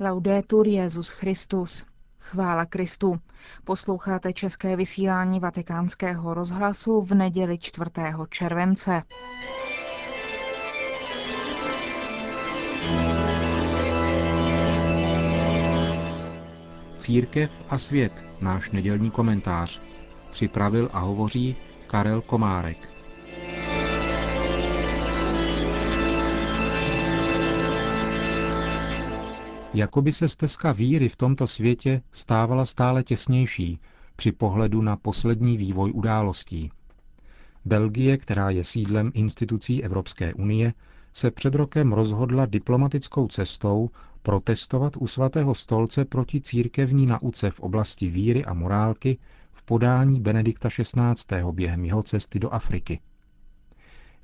Laudetur Jezus Christus. Chvála Kristu. Posloucháte české vysílání Vatikánského rozhlasu v neděli 4. července. Církev a svět, náš nedělní komentář. Připravil a hovoří Karel Komárek. Jakoby se stezka víry v tomto světě stávala stále těsnější při pohledu na poslední vývoj událostí. Belgie, která je sídlem institucí Evropské unie, se před rokem rozhodla diplomatickou cestou protestovat u svatého stolce proti církevní nauce v oblasti víry a morálky v podání Benedikta XVI. během jeho cesty do Afriky.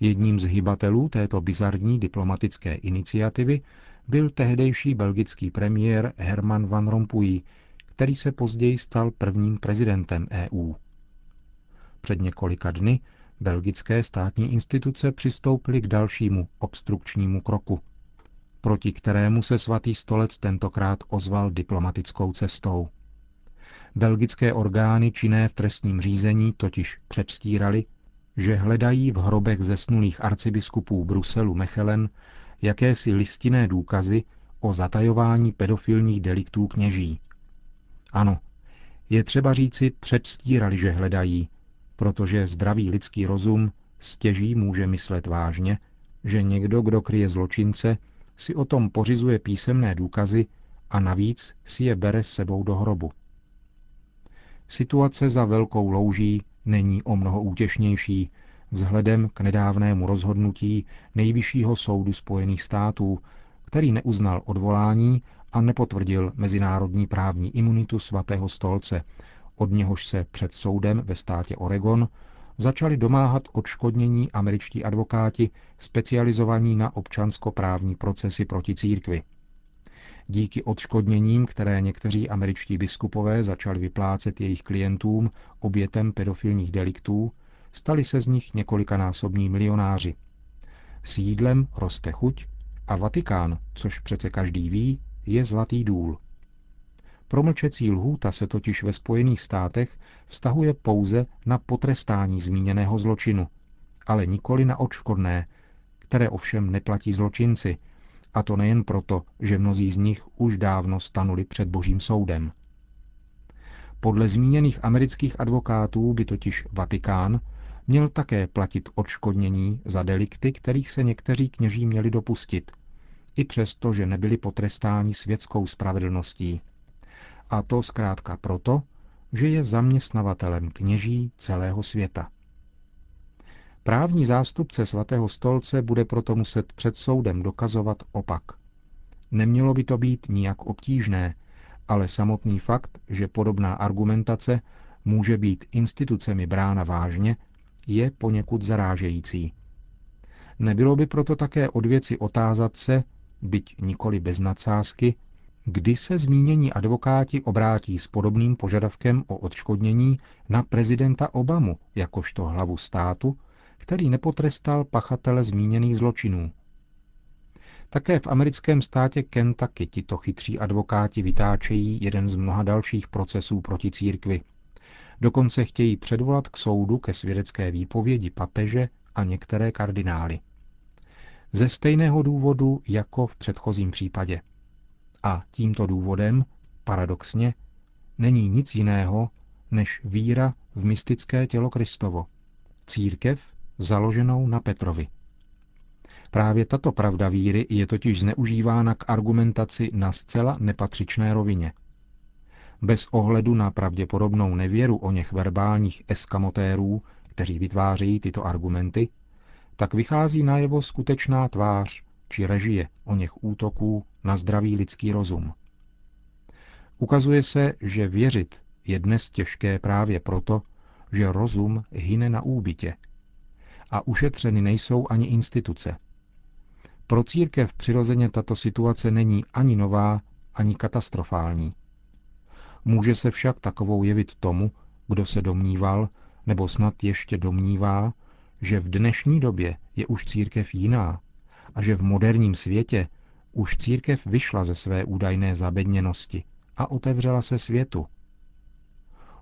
Jedním z hybatelů této bizarní diplomatické iniciativy byl tehdejší belgický premiér Herman Van Rompuy, který se později stal prvním prezidentem EU. Před několika dny belgické státní instituce přistoupily k dalšímu obstrukčnímu kroku, proti kterému se svatý stolec tentokrát ozval diplomatickou cestou. Belgické orgány činné v trestním řízení totiž předstírali, že hledají v hrobech zesnulých arcibiskupů Bruselu Mechelen jakési listinné důkazy o zatajování pedofilních deliktů kněží. Ano, je třeba říci, předstírali, že hledají, protože zdravý lidský rozum stěží může myslet vážně, že někdo, kdo kryje zločince, si o tom pořizuje písemné důkazy a navíc si je bere sebou do hrobu. Situace za velkou louží není o mnoho útěšnější vzhledem k nedávnému rozhodnutí Nejvyššího soudu Spojených států, který neuznal odvolání a nepotvrdil mezinárodní právní imunitu svatého stolce, od něhož se před soudem ve státě Oregon začali domáhat odškodnění američtí advokáti specializovaní na občanskoprávní procesy proti církvi. Díky odškodněním, které někteří američtí biskupové začali vyplácet jejich klientům obětem pedofilních deliktů, stali se z nich několikanásobní milionáři. Sídlem roste chuť a Vatikán, což přece každý ví, je zlatý důl. Promlčecí lhůta se totiž ve Spojených státech vztahuje pouze na potrestání zmíněného zločinu, ale nikoli na odškodné, které ovšem neplatí zločinci, a to nejen proto, že mnozí z nich už dávno stanuli před božím soudem. Podle zmíněných amerických advokátů by totiž Vatikán měl také platit odškodnění za delikty, kterých se někteří kněží měli dopustit, i přesto, že nebyli potrestáni světskou spravedlností. A to zkrátka proto, že je zaměstnavatelem kněží celého světa. Právní zástupce svatého stolce bude proto muset před soudem dokazovat opak. Nemělo by to být nijak obtížné, ale samotný fakt, že podobná argumentace může být institucemi brána vážně, je poněkud zarážející. Nebylo by proto také od věci otázat se, byť nikoli bez nadsázky, kdy se zmínění advokáti obrátí s podobným požadavkem o odškodnění na prezidenta Obamu jakožto hlavu státu, který nepotrestal pachatele zmíněných zločinů. Také v americkém státě Kentucky tito chytří advokáti vytáčejí jeden z mnoha dalších procesů proti církvi. Dokonce chtějí předvolat k soudu ke svědecké výpovědi papeže a některé kardinály. Ze stejného důvodu jako v předchozím případě. A tímto důvodem, paradoxně, není nic jiného než víra v mystické tělo Kristovo, církev založenou na Petrovi. Právě tato pravda víry je totiž zneužívána k argumentaci na zcela nepatřičné rovině bez ohledu na pravděpodobnou nevěru o něch verbálních eskamotérů, kteří vytvářejí tyto argumenty, tak vychází najevo skutečná tvář či režie o něch útoků na zdravý lidský rozum. Ukazuje se, že věřit je dnes těžké právě proto, že rozum hyne na úbytě. A ušetřeny nejsou ani instituce. Pro církev přirozeně tato situace není ani nová, ani katastrofální. Může se však takovou jevit tomu, kdo se domníval, nebo snad ještě domnívá, že v dnešní době je už církev jiná a že v moderním světě Už církev vyšla ze své údajné zabedněnosti a otevřela se světu.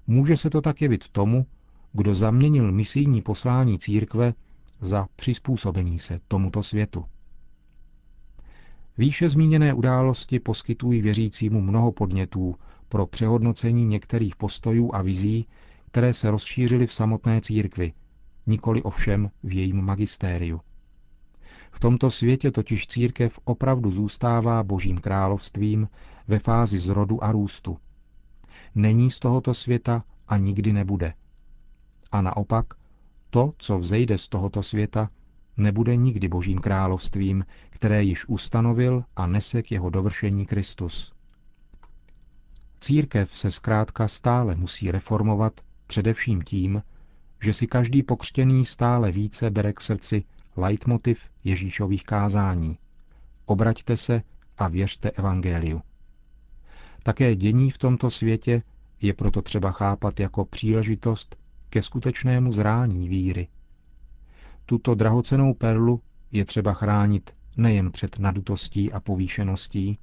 Může se to tak jevit tomu, kdo zaměnil misijní poslání církve za přizpůsobení se tomuto světu. Výše zmíněné události poskytují věřícímu mnoho podnětů pro přehodnocení některých postojů a vizí, které se rozšířily v samotné církvi, nikoli ovšem v jejím magistériu. V tomto světě totiž církev opravdu zůstává božím královstvím ve fázi zrodu a růstu. Není z tohoto světa a nikdy nebude. A naopak, to, co vzejde z tohoto světa, nebude nikdy božím královstvím, které již ustanovil a nese k jeho dovršení Kristus. Církev se zkrátka stále musí reformovat především tím, že si každý pokřtěný stále více bere k srdci leitmotiv Ježíšových kázání. Obraťte se a věřte Evangeliu. Také dění v tomto světě je proto třeba chápat jako příležitost ke skutečnému zrání víry. Tuto drahocenou perlu je třeba chránit nejen před nadutostí a povýšeností,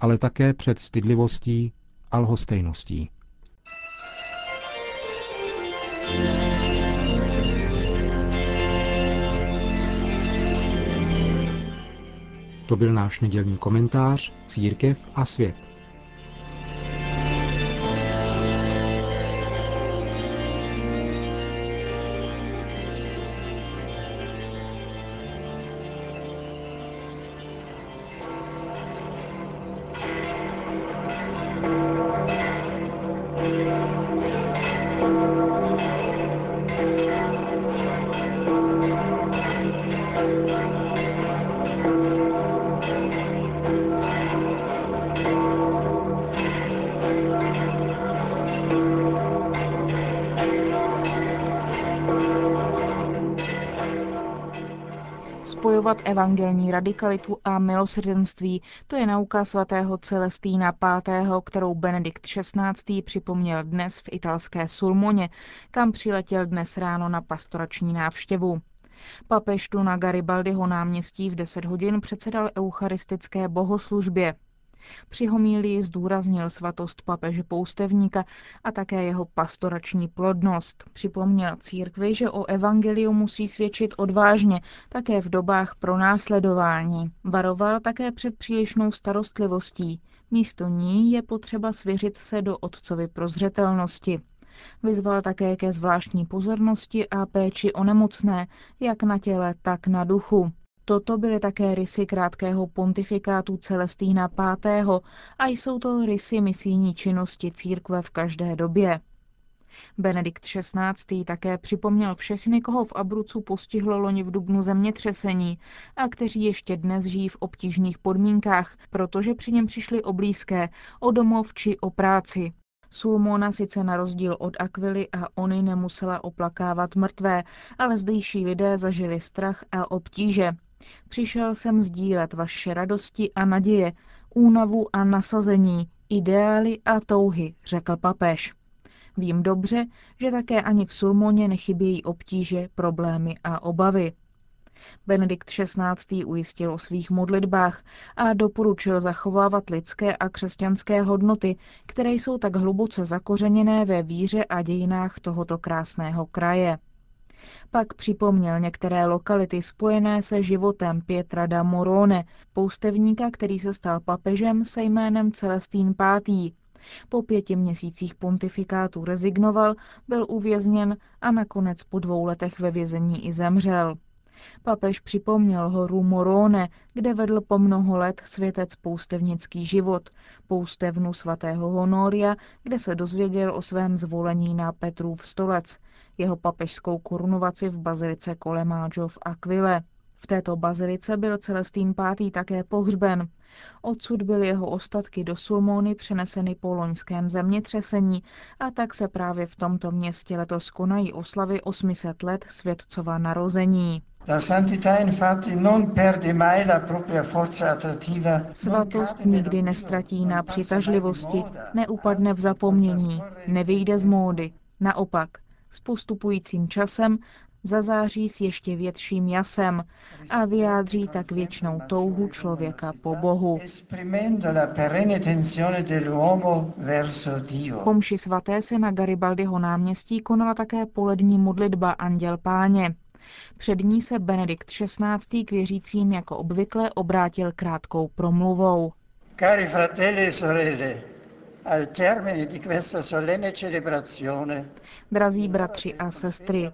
ale také před stydlivostí a lhostejností. To byl náš nedělní komentář Církev a svět. Spojovat evangelní radikalitu a milosrdenství. To je nauka svatého Celestína V., kterou Benedikt XVI. připomněl dnes v italské Sulmoně, kam přiletěl dnes ráno na pastorační návštěvu. Papež tu na Garibaldiho náměstí v 10 hodin předsedal eucharistické bohoslužbě. Při homílii zdůraznil svatost papeže poustevníka a také jeho pastorační plodnost. Připomněl církvi, že o evangeliu musí svědčit odvážně, také v dobách pronásledování. Varoval také před přílišnou starostlivostí. Místo ní je potřeba svěřit se do otcovy prozřetelnosti. Vyzval také ke zvláštní pozornosti a péči o nemocné, jak na těle, tak na duchu. Toto byly také rysy krátkého pontifikátu Celestína V. a jsou to rysy misijní činnosti církve v každé době. Benedikt XVI. také připomněl všechny, koho v Abrucu postihlo loni v Dubnu zemětřesení a kteří ještě dnes žijí v obtížných podmínkách, protože při něm přišli o blízké, o domov či o práci. Sulmona sice na rozdíl od Aquily a Ony nemusela oplakávat mrtvé, ale zdejší lidé zažili strach a obtíže, Přišel jsem sdílet vaše radosti a naděje, únavu a nasazení, ideály a touhy, řekl papež. Vím dobře, že také ani v Sulmoně nechybějí obtíže, problémy a obavy. Benedikt XVI. ujistil o svých modlitbách a doporučil zachovávat lidské a křesťanské hodnoty, které jsou tak hluboce zakořeněné ve víře a dějinách tohoto krásného kraje. Pak připomněl některé lokality spojené se životem Pietra da Morone, poustevníka, který se stal papežem se jménem Celestín V. Po pěti měsících pontifikátu rezignoval, byl uvězněn a nakonec po dvou letech ve vězení i zemřel. Papež připomněl horu Morone, kde vedl po mnoho let světec poustevnický život, poustevnu svatého Honoria, kde se dozvěděl o svém zvolení na Petrův stolec, jeho papežskou korunovaci v bazilice Kolemážo v Aquile. V této bazilice byl Celestín V. také pohřben. Odsud byly jeho ostatky do Sulmony přeneseny po loňském zemětřesení a tak se právě v tomto městě letos konají oslavy 800 let světcova narození. Svatost nikdy nestratí na přitažlivosti, neupadne v zapomnění, nevyjde z módy. Naopak, s postupujícím časem zazáří s ještě větším jasem a vyjádří tak věčnou touhu člověka po Bohu. Po mši svaté se na Garibaldiho náměstí konala také polední modlitba Anděl Páně. Před ní se Benedikt XVI. k věřícím jako obvykle obrátil krátkou promluvou. Cari fratelli e sorelle, al termine di questa solenne celebrazione Drazí bratři a sestry,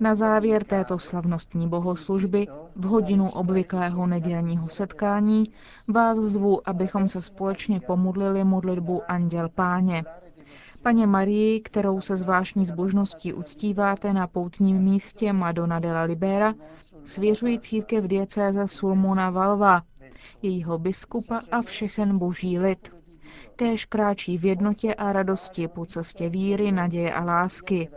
na závěr této slavnostní bohoslužby v hodinu obvyklého nedělního setkání vás zvu, abychom se společně pomodlili modlitbu Anděl Páně. Paně Marii, kterou se zvláštní zbožností uctíváte na poutním místě Madonna della Libera, svěřují církev diecéze Sulmona Valva, jejího biskupa a všechen boží lid. Kéž kráčí v jednotě a radosti po cestě víry, naděje a lásky.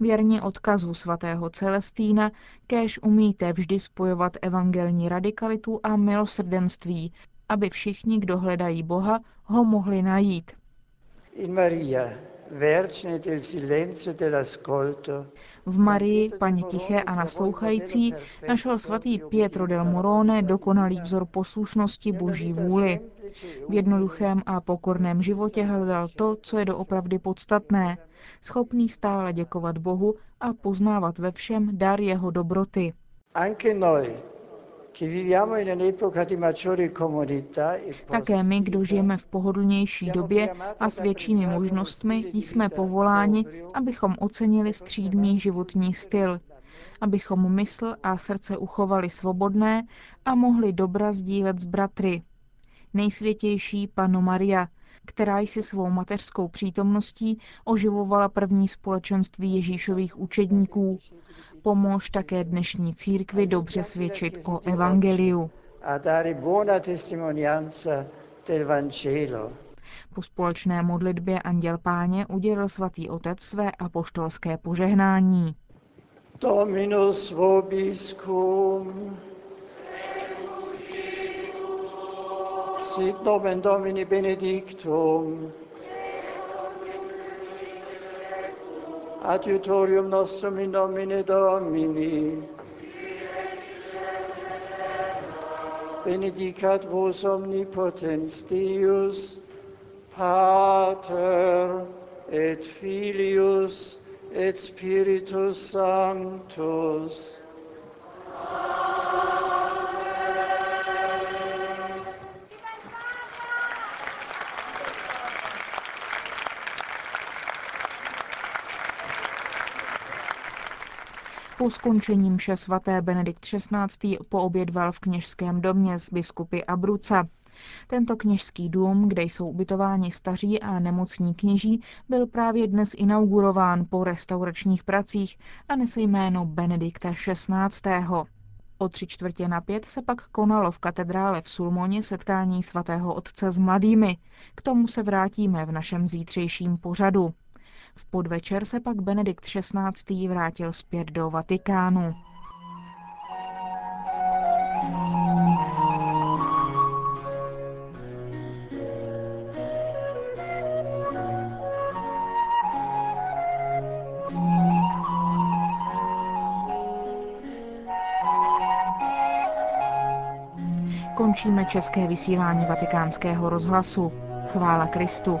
Věrně odkazu svatého Celestína, kéž umíte vždy spojovat evangelní radikalitu a milosrdenství, aby všichni, kdo hledají Boha, ho mohli najít. In Maria, v Marii, paní tiché a naslouchající, našel svatý Pietro del Morone dokonalý vzor poslušnosti boží vůli. V jednoduchém a pokorném životě hledal to, co je doopravdy podstatné, schopný stále děkovat Bohu a poznávat ve všem dar jeho dobroty. Anche noi, také my, kdo žijeme v pohodlnější době a s většími možnostmi, jsme povoláni, abychom ocenili střídmý životní styl, abychom mysl a srdce uchovali svobodné a mohli dobra sdílet s bratry. Nejsvětější Pano Maria, která si svou mateřskou přítomností oživovala první společenství Ježíšových učedníků, Pomož také dnešní církvi dobře svědčit o evangeliu. Po společné modlitbě Anděl Páně udělil svatý otec své apoštolské požehnání. Dominus vobiscum. Sit nomen Domini benedictum. Adiutorium nostrum in nomine Domini. Benedicat vos omnipotens Deus, Pater et Filius et Spiritus Sanctus. Po skončení mše svaté Benedikt XVI. poobědval v kněžském domě z biskupy Abruca. Tento kněžský dům, kde jsou ubytováni staří a nemocní kněží, byl právě dnes inaugurován po restauračních pracích a nese jméno Benedikta XVI. O tři čtvrtě na pět se pak konalo v katedrále v Sulmoně setkání svatého otce s mladými. K tomu se vrátíme v našem zítřejším pořadu. V podvečer se pak Benedikt XVI. vrátil zpět do Vatikánu. Končíme české vysílání vatikánského rozhlasu. Chvála Kristu.